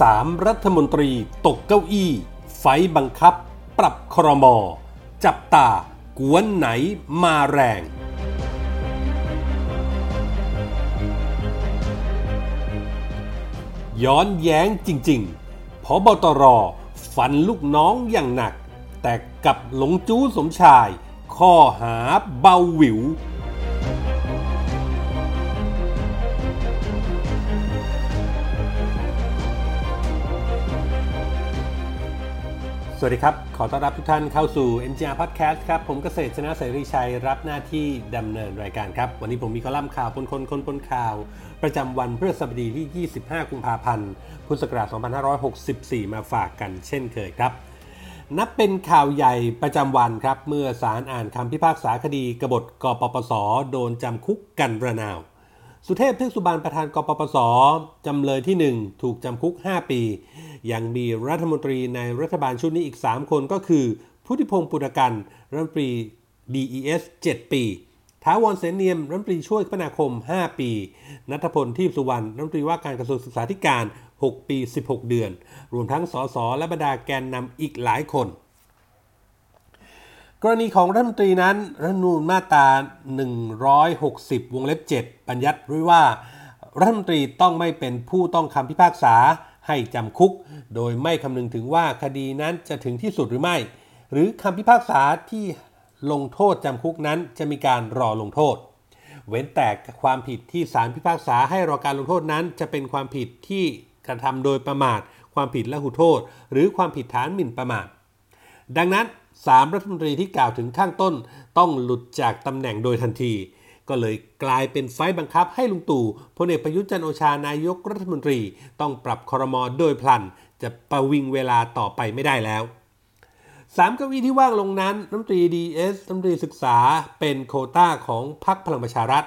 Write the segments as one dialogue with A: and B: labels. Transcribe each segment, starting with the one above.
A: สามรัฐมนตรีตกเก้าอี้ ไฟบังคับ ปรับครม จับตากวนไหนมาแรง ย้อนแย้งจริงๆพบตรฟันลูกน้องอย่างหนัก แต่กับหลงจู้สมชาย ข้อหาเบาหวิว สวัสดีครับ ขอต้อนรับทุกท่านเข้าสู่ MGR Podcast ครับ ผมเกษตรชนะเสรีชัยรับหน้าที่ดำเนินรายการครับ วันนี้ผมมีคอลัมน์ข่าวปนคนคนปนข่าว ประจำวันพฤหัสบดีที่ 25 กุมภาพันธ์ พุทธศักราช 2564 มาฝากกันเช่นเคยครับ นับเป็นข่าวใหญ่ประจำวันครับ เมื่อศาลอ่านคำพิพากษาคดีกบฏกปปส โดนจำคุกกันระนาว สุเทพเทือกสุบานประธานกปปสจำเลยที่ 1 ถูกจำคุก 5 ปี ยังมีรัฐมนตรีในรัฐบาลชุดนี้อีก 3 คนก็คือ พุทธิพงศ์ปุณกันรัฐมนตรี DES 7 ปีท้าวรเสนเนียมรัฐมนตรีช่วยคมนาคม 5 ปี นัทพลทีพสุวรรณรัฐมนตรีว่าการกระทรวงศึกษาธิการ 6 ปี 16 เดือน รวมทั้งสสและบรรดาแกนนำอีกหลายคน กรณีของรัฐมนตรีนั้นรัฐนูญมาตรา 160 วงเล็บ 7 บัญญัติไว้ว่า รัฐมนตรีต้องไม่เป็นผู้ต้องคำพิพากษาให้จำคุก โดยไม่คำนึงถึงว่าคดีนั้นจะถึงที่สุดหรือไม่ หรือคำพิพากษาที่ลงโทษจำคุกนั้นจะมีการรอลงโทษ เว้นแต่ความผิดที่ศาลพิพากษาให้รอการลงโทษนั้น จะเป็นความผิดที่กระทำโดยประมาท ความผิดละหุโทษ หรือความผิดฐานหมิ่นประมาท ดังนั้น สามรัฐมนตรีที่กล่าวถึงข้างต้น ต้องหลุดจากตำแหน่งโดยทันที ก็เลยกลายเป็นไฟบังคับให้ลุงตู่พลเอกประยุทธ์จันโอชานายกรัฐมนตรี ต้องปรับคอรมอโดยพลัน จะประวิงเวลาต่อไปไม่ได้แล้วสามเก้าอี้ที่ว่างลงนั้นรัฐมนตรีดีเอสรัฐมนตรีศึกษาเป็นโคต้าของพรรคพลังประชารัฐ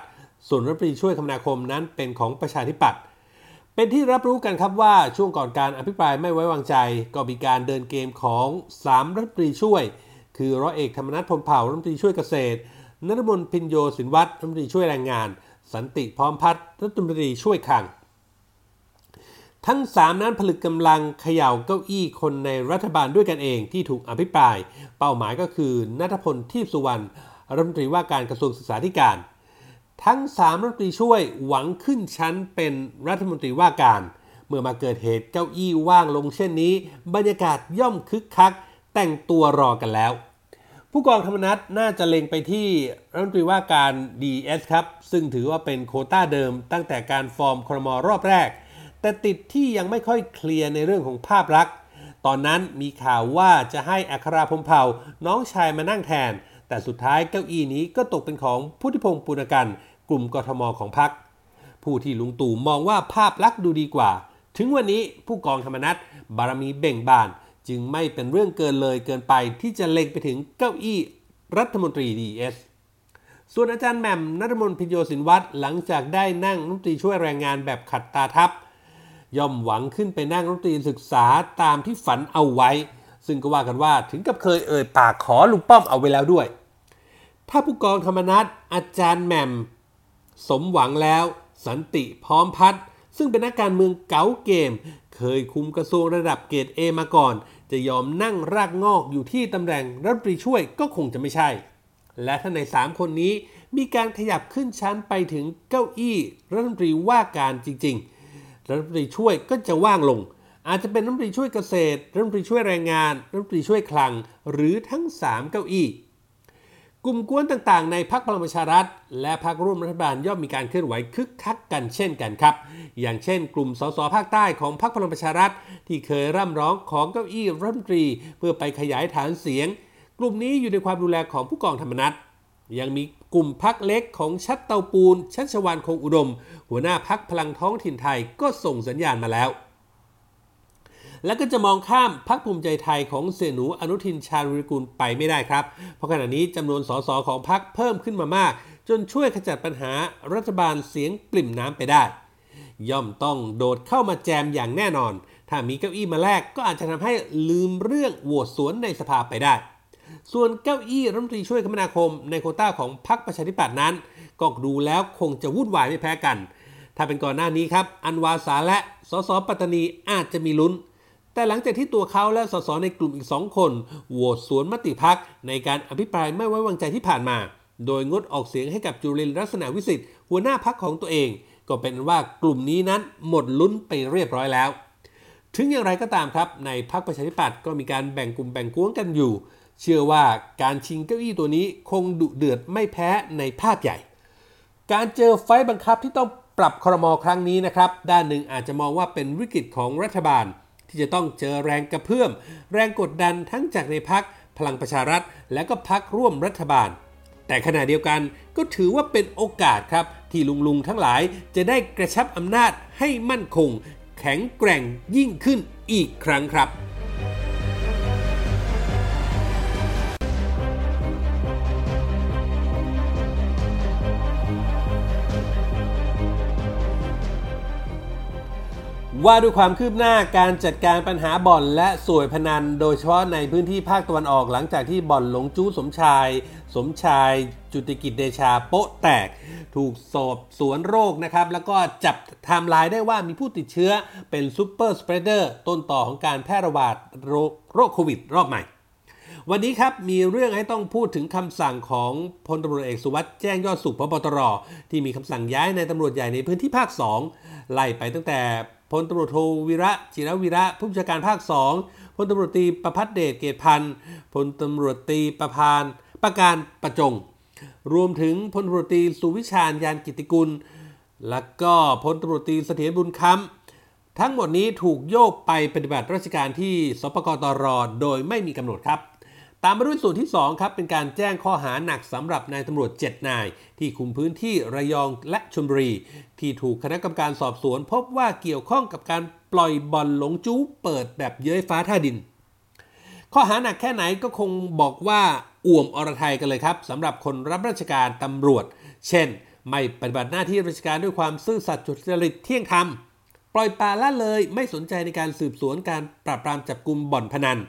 A: ส่วนรัฐมนตรีช่วยคมนาคมนั้นเป็นของประชาธิปัตย์ เป็นที่รับรู้กันครับว่าช่วงก่อนการอภิปรายไม่ไว้วางใจ ก็มีการเดินเกมของ 3 รัฐมนตรีช่วย คือร้อยเอกธรรมนัฐพรมเผ่ารัฐมนตรีช่วยเกษตรนรมนพินโยสินวัตรรัฐมนตรีช่วยแรงงาน สันติพร้อมพัฒน์รัฐมนตรีช่วยคลัง ทั้ง 3 นั้นผลึกกำลังเขย่าเก้าอี้คนในรัฐบาลด้วยกันเองที่ถูกอภิปราย เป้าหมายก็คือนัทพลทีพสุวรรณรัฐมนตรีว่าการกระทรวงศึกษาธิการ ทั้ง 3 รัฐมนตรีช่วยหวังขึ้นชั้นเป็นรัฐมนตรีว่าการ เมื่อมาเกิดเหตุเก้าอี้ว่างลงเช่นนี้ บรรยากาศย่อมคึกคัก แต่งตัวรอกันแล้ว ผู้กองธรรมนัฐน่าจะเล็งไปที่รัฐมนตรีว่าการ DS ครับ ซึ่งถือว่าเป็นโควต้าเดิมตั้งแต่การฟอร์มครมรอบแรก แต่ติดที่ยังไม่ค่อยเคลียร์ในเรื่องของภาพลักษณ์ตอนนั้นมีข่าวว่าจะให้อัคราพมเผ่าน้องชายมานั่งแทน แต่สุดท้ายเก้าอี้นี้ก็ตกเป็นของพุทธิพงศ์ปุณกัน กลุ่มกทมของพรรคผู้ที่ลุงตู่มองว่าภาพลักษณ์ดูดีกว่า ถึงวันนี้ผู้กองธรรมนัฐบารมีเบ่งบาน จึงไม่เป็นเรื่องเกินเลยเกินไปที่จะเล็งไปถึงเก้าอี้รัฐมนตรีดีเอสส่วนอาจารย์แหม่มนัทมนพิโยสินวัตรหลังจากได้นั่งรัฐมนตรีช่วยแรงงานแบบขัดตาทับย่อมหวังขึ้นไปนั่งรัฐมนตรีศึกษาตามที่ฝันเอาไว้ ซึ่งก็ว่ากันว่าถึงกับเคยเอ่ยปากขอลุงป้อมเอาไว้แล้วด้วย ถ้าผู้กองธรรมนัฐอาจารย์แหม่ม สมหวังแล้วสันติพร้อมพัฒน์ซึ่งเป็นนักการเมืองเก๋าเกม เคยคุมกระทรวงระดับเกรด A มาก่อน จะยอมนั่งรากงอกอยู่ที่ตำแหน่งรัฐมนตรีช่วยก็คงจะไม่ใช่ และถ้าใน 3 คนนี้มีการขยับขึ้นชั้นไปถึงเก้าอี้รัฐมนตรีว่าการจริง ๆ รัฐมนตรีช่วยก็จะว่างลง อาจจะเป็นรัฐมนตรีช่วยเกษตร รัฐมนตรีช่วยแรงงาน รัฐมนตรีช่วยคลัง หรือทั้ง 3 เก้าอี้ กลุ่มกวนต่างๆ ในพรรคพลังประชารัฐ และพรรคร่วมรัฐบาลย่อมมีการเคลื่อนไหวคึกคักกันเช่นกันครับ อย่างเช่น กลุ่มสสภาคใต้ของพรรคพลังประชารัฐ ที่เคยร่ำร้องของเก้าอี้รัฐมนตรี เพื่อไปขยายฐานเสียง กลุ่มนี้อยู่ในความดูแลของผู้กองธรรมนัฐยังมีกลุ่มพักเล็กของชัดเตาปูน ชัชวานคงอุดม หัวหน้าพักพลังท้องถิ่นไทยก็ส่งสัญญาณมาแล้ว และก็จะมองข้ามพักภูมิใจไทยของเสยหนูอนุทินชาญวิรกุลไปไม่ได้ครับ เพราะขณะนี้จำนวนสสของพักเพิ่มขึ้นมามาก จนช่วยขจัดปัญหารัฐบาลเสียงปริ่มน้ำไปได้ ย่อมต้องโดดเข้ามาแจมอย่างแน่นอน ถ้ามีเก้าอี้มาแลกก็อาจจะทำให้ลืมเรื่องโหวตสวนในสภาไปได้ ส่วนเก้าอี้รัฐมนตรีช่วยคมนาคม ในโคต้าของพรรคประชาธิปัตย์นั้น ก็ดูแล้วคงจะวุ่นวายไม่แพ้กัน ถ้าเป็นก่อนหน้านี้ครับ อันวาสาและสสปัตตานีอาจจะมีลุ้น แต่หลังจากที่ตัวเขาและสสในกลุ่มอีกสองคนโหวตสวนมติพักในการอภิปรายไม่ไว้วางใจที่ผ่านมา โดยงดออกเสียงให้กับจุลินลักษณะวิสิทธิ์หัวหน้าพักของตัวเอง ก็เป็นว่ากลุ่มนี้นั้นหมดลุ้นไปเรียบร้อยแล้ว ถึงอย่างไรก็ตามครับ ในพรรคประชาธิปัตย์ก็มีการแบ่งกลุ่มแบ่งกวงกันอยู่ เชื่อว่าการชิงเก้าอี้ตัวนี้คงดุเดือดไม่แพ้ในภาพใหญ่ การเจอไฟบังคับที่ต้องปรับครมอครั้งนี้นะครับ ด้านหนึ่งอาจจะมองว่าเป็นวิกฤตของรัฐบาล ที่จะต้องเจอแรงกระเพื่อม แรงกดดันทั้งจากในพักพลังประชารัฐ และก็พักร่วมรัฐบาล แต่ขณะเดียวกันก็ถือว่าเป็นโอกาสครับ ที่ลุงลุงๆทั้งหลายจะได้กระชับอำนาจให้มั่นคง แข็งแกร่งยิ่งขึ้นอีกครั้งครับ ว่าด้วยความคืบหน้าการจัดการปัญหาบ่อนและส่วยพนัน โดยเฉพาะในพื้นที่ภาคตะวันออกหลังจากที่บ่อนหลงจู้สมชาย สมชายจุติกิจเดชาโป๊ะแตก ถูกสอบสวนโรคนะครับ แล้วก็จับไทม์ไลน์ได้ว่ามีผู้ติดเชื้อเป็น super spreader ต้นตอของการแพร่ระบาดโรคโควิดรอบใหม่ วันนี้ครับมีเรื่องให้ต้องพูดถึงคำสั่งของพลตำรวจเอกสุวัฒน์แจ้งยอดสุขผบ.ตร.ที่มีคำสั่งย้ายในตำรวจใหญ่ในพื้นที่ภาค 2 ไล่ไปตั้งแต่ พลตำรวจโทวีระจิรวีระผู้บัญชาการภาค2พลตำรวจตีประพัฒเดชเกตพันธ์พลตำรวจตีประพานประการประจง รวมถึงพลตำรวจตีสุวิชาญยานกิติกุล และก็พลตำรวจตรีเสถียรบุญคำทั้งหมดนี้ถูกโยกไปปฏิบัติราชการที่สปกตรโดยไม่มีกำหนดครับ ตามมาด้วยส่วนที่ 2 ครับ เป็นการแจ้งข้อหาหนักสำหรับนายตำรวจ 7 นาย ที่คุมพื้นที่ระยองและชลบุรี ที่ถูกคณะกรรมการสอบสวน พบว่าเกี่ยวข้องกับการปล่อยบอลหลงจู้เปิดแบบเย้ยฟ้าท่าดิน ข้อหาหนักแค่ไหนก็คงบอกว่าอ่วมอรไทยกันเลยครับสำหรับคนรับราชการตำรวจ เช่น ไม่ปฏิบัติหน้าที่ราชการด้วยความซื่อสัตย์จริตเที่ยงธรรมปล่อยปละละเลยไม่สนใจในการสืบสวนการปราบปรามจับกลุ่มบ่อนพนัน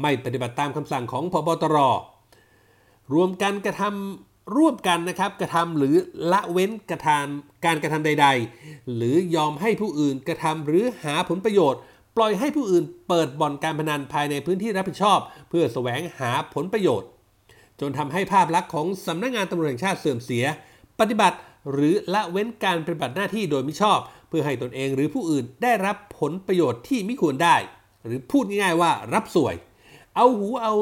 A: ไม่ปฏิบัติตามคำสั่งของพบตร รวมกันกระทำร่วมกันนะครับกระทำหรือละเว้นกระทำการกระทำใด ๆ หรือยอมให้ผู้อื่นกระทำหรือหาผลประโยชน์ ปล่อยให้ผู้อื่นเปิดบ่อนการพนันภายในพื้นที่รับผิดชอบ เพื่อแสวงหาผลประโยชน์ จนทำให้ภาพลักษณ์ของสำนักงานตำรวจแห่งชาติเสื่อมเสีย ปฏิบัติหรือละเว้นการปฏิบัติหน้าที่โดยมิชอบ เพื่อให้ตนเองหรือผู้อื่นได้รับผลประโยชน์ที่ไม่ควรได้ หรือพูดง่ายๆว่ารับสวย เอาหูเอา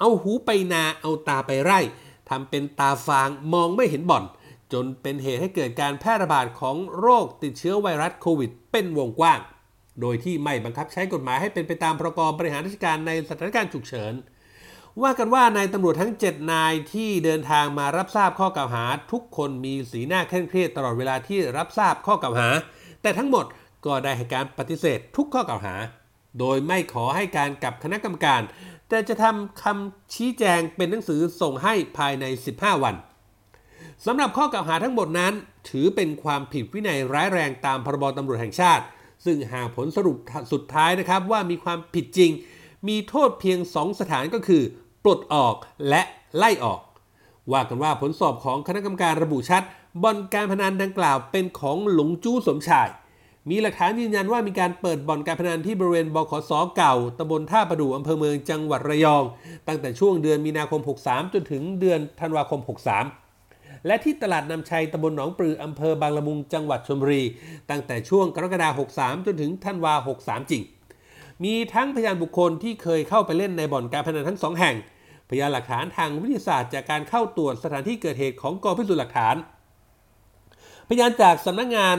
A: เอาหูไปนาเอาตาไปไร่ทำเป็นตาฟางมองไม่เห็นบ่อน จนเป็นเหตุให้เกิดการแพร่ระบาดของโรคติดเชื้อไวรัสโควิด เป็นวงกว้าง โดยที่ไม่บังคับใช้กฎหมายให้เป็นไปตามพรกบริหารราชการในสถานการณ์ฉุกเฉิน ว่ากันว่านายตำรวจทั้ง 7 นายที่เดินทางมารับทราบข้อกล่าวหา ทุกคนมีสีหน้าเคร่งเครียดตลอดเวลาที่รับทราบข้อกล่าวหา แต่ทั้งหมดก็ได้ให้การปฏิเสธทุกข้อกล่าวหา โดยไม่ขอให้การกับคณะกรรมการ แต่จะทำคำชี้แจงเป็นหนังสือส่งให้ภายใน 15 วันสำหรับข้อกล่าวหาทั้งหมดนั้น ถือเป็นความผิดวินัยร้ายแรงตามพรบตำรวจแห่งชาติ ซึ่งหากผลสรุปสุดท้ายนะครับว่ามีความผิดจริง มีโทษเพียง 2 สถานก็คือ ปลดออกและไล่ออก ว่ากันว่าผลสอบของคณะกรรมการระบุชัดบ่อนการพนันดังกล่าวเป็นของหลงจู้สมชาย มีหลักฐานยืนยันว่ามีการเปิดบ่อนการพนันที่บริเวณบขสเก่าตำบลท่าประดู่อำเภอเมืองจังหวัดระยอง ตั้งแต่ช่วงเดือนมีนาคม 63 จนถึงเดือนธันวาคม 63 และที่ตลาดนำชัยตำบลหนองปลืออำเภอบางละมุงจังหวัดชลบุรี ตั้งแต่ช่วงกรกฎาคม 63 จนถึงธันวา 63 จริง มีทั้งพยานบุคคลที่เคยเข้าไปเล่นในบ่อนการพนันทั้งสองแห่ง พยานหลักฐานทางวิทยาศาสตร์จากการเข้าตรวจสถานที่เกิดเหตุของกองพิสูจน์หลักฐาน พยานจากสำนักงาน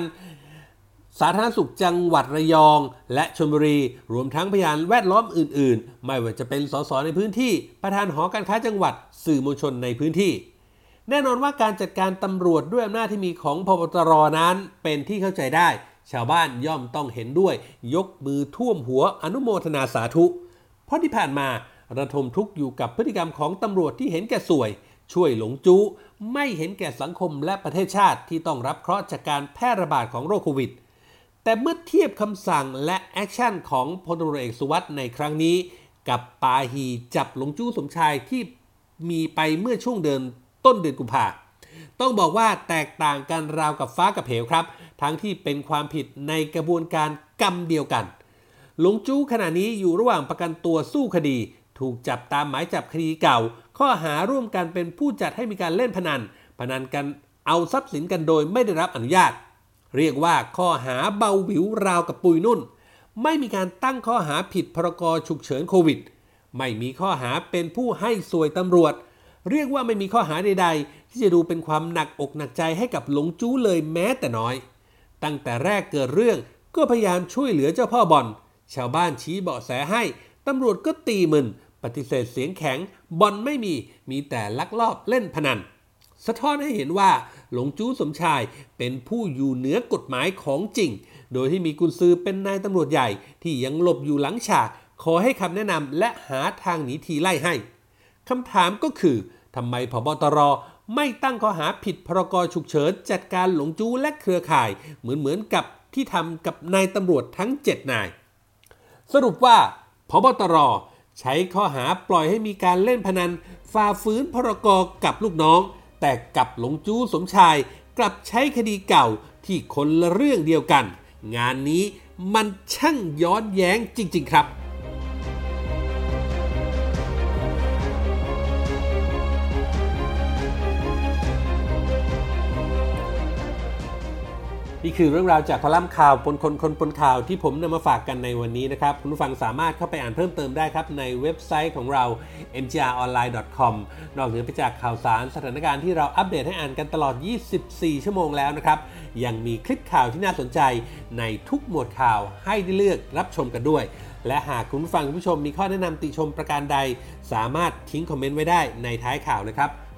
A: สาธารณสุขจังหวัดระยอง และชลบุรี รวมทั้งพยานแวดล้อมอื่น ๆ ไม่ว่าจะเป็นสสในพื้นที่ ประธานหอการค้าจังหวัดสื่อมวลชนในพื้นที่ แน่นอนว่าการจัดการตำรวจด้วยอำนาจที่มีของพบตรนั้นเป็นที่เข้าใจได้ ชาวบ้านย่อมต้องเห็นด้วย ยกมือท่วมหัวอนุโมทนาสาธุ เพราะที่ผ่านมาระทมทุกข์อยู่กับพฤติกรรมของตำรวจที่เห็นแก่สวย ช่วยหลงจู้ไม่เห็นแก่สังคมและประเทศชาติที่ต้องรับเคราะห์จากการแพร่ระบาดของโรคโควิด แต่เมื่อเทียบคำสั่งและ action ของพลตำรวจเอกสุวัฒน์ในครั้งนี้ กับปาหี่จับหลงจู้สมชายที่มีไปเมื่อช่วงเดือนต้นเดือนกุมภาต้องบอกว่าแตกต่างกันราวกับฟ้ากับเหวครับ ทั้งที่เป็นความผิดในกระบวนการกรรมเดียวกัน หลงจู้ขณะนี้อยู่ระหว่างประกันตัวสู้คดี ถูกจับตามหมายจับคดีเก่า ข้อหาร่วมกันเป็นผู้จัดให้มีการเล่นพนัน พนันกันเอาทรัพย์สินกันโดยไม่ได้รับอนุญาต เรียกว่าข้อหาเบาหวิวราวกับปุยนุ่น ไม่มีการตั้งข้อหาผิดพรกฉุกเฉินโควิด ไม่มีข้อหาเป็นผู้ให้สวยตำรวจ เรียกว่าไม่มีข้อหาใด ๆ ที่จะดูเป็นความหนักอกหนักใจให้กับหลงจู้เลยแม้แต่น้อย ตั้งแต่แรกเกิดเรื่องก็พยายามช่วยเหลือเจ้าพ่อบอลชาวบ้านชี้เบาะแสให้ตำรวจก็ตีมึนปฏิเสธเสียงแข็งบอลไม่มีมีแต่ลักลอบเล่นพนัน สะท้อนให้เห็นว่าหลงจู้สมชายเป็นผู้อยู่เหนือกฎหมายของจริง โดยที่มีกุญซือเป็นนายตำรวจใหญ่ ที่ยังหลบอยู่หลังฉากขอให้คำแนะนำและหาทางหนีทีไล่ให้คำถามก็คือทำไมพบตรไม่ตั้งข้อหาผิดพรกฉุกเฉินจัดการหลงจู้และเครือข่าย เหมือนเหมือนกับที่ทำกับนายตำรวจทั้ง 7 นาย สรุปว่าพบตรใช้ข้อหาปล่อยให้มีการเล่นพนันฝ่าฝืนพรกกับลูกน้อง แต่กับหลงจู้สมชายกลับใช้คดีเก่าที่คนละเรื่องเดียวกัน งานนี้มันช่างย้อนแย้งจริง ๆ ครับ นี่คือเรื่องราวจากคอลัมน์ข่าวปนคนคนปนข่าวที่ผมนำมาฝากกันในวันนี้นะครับ คุณผู้ฟังสามารถเข้าไปอ่านเพิ่มเติมได้ครับ ในเว็บไซต์ของเรา mgronline.com นอกเหนือไปจากข่าวสารสถานการณ์ที่เราอัปเดตให้อ่านกันตลอด 24 ชั่วโมงแล้วนะครับ ยังมีคลิปข่าวที่น่าสนใจในทุกหมวดข่าวให้ได้เลือกรับชมกันด้วย และหากคุณผู้ฟังคุณผู้ชมมีข้อแนะนำติชมประการใด สามารถทิ้งคอมเมนต์ไว้ได้ในท้ายข่าวนะครับ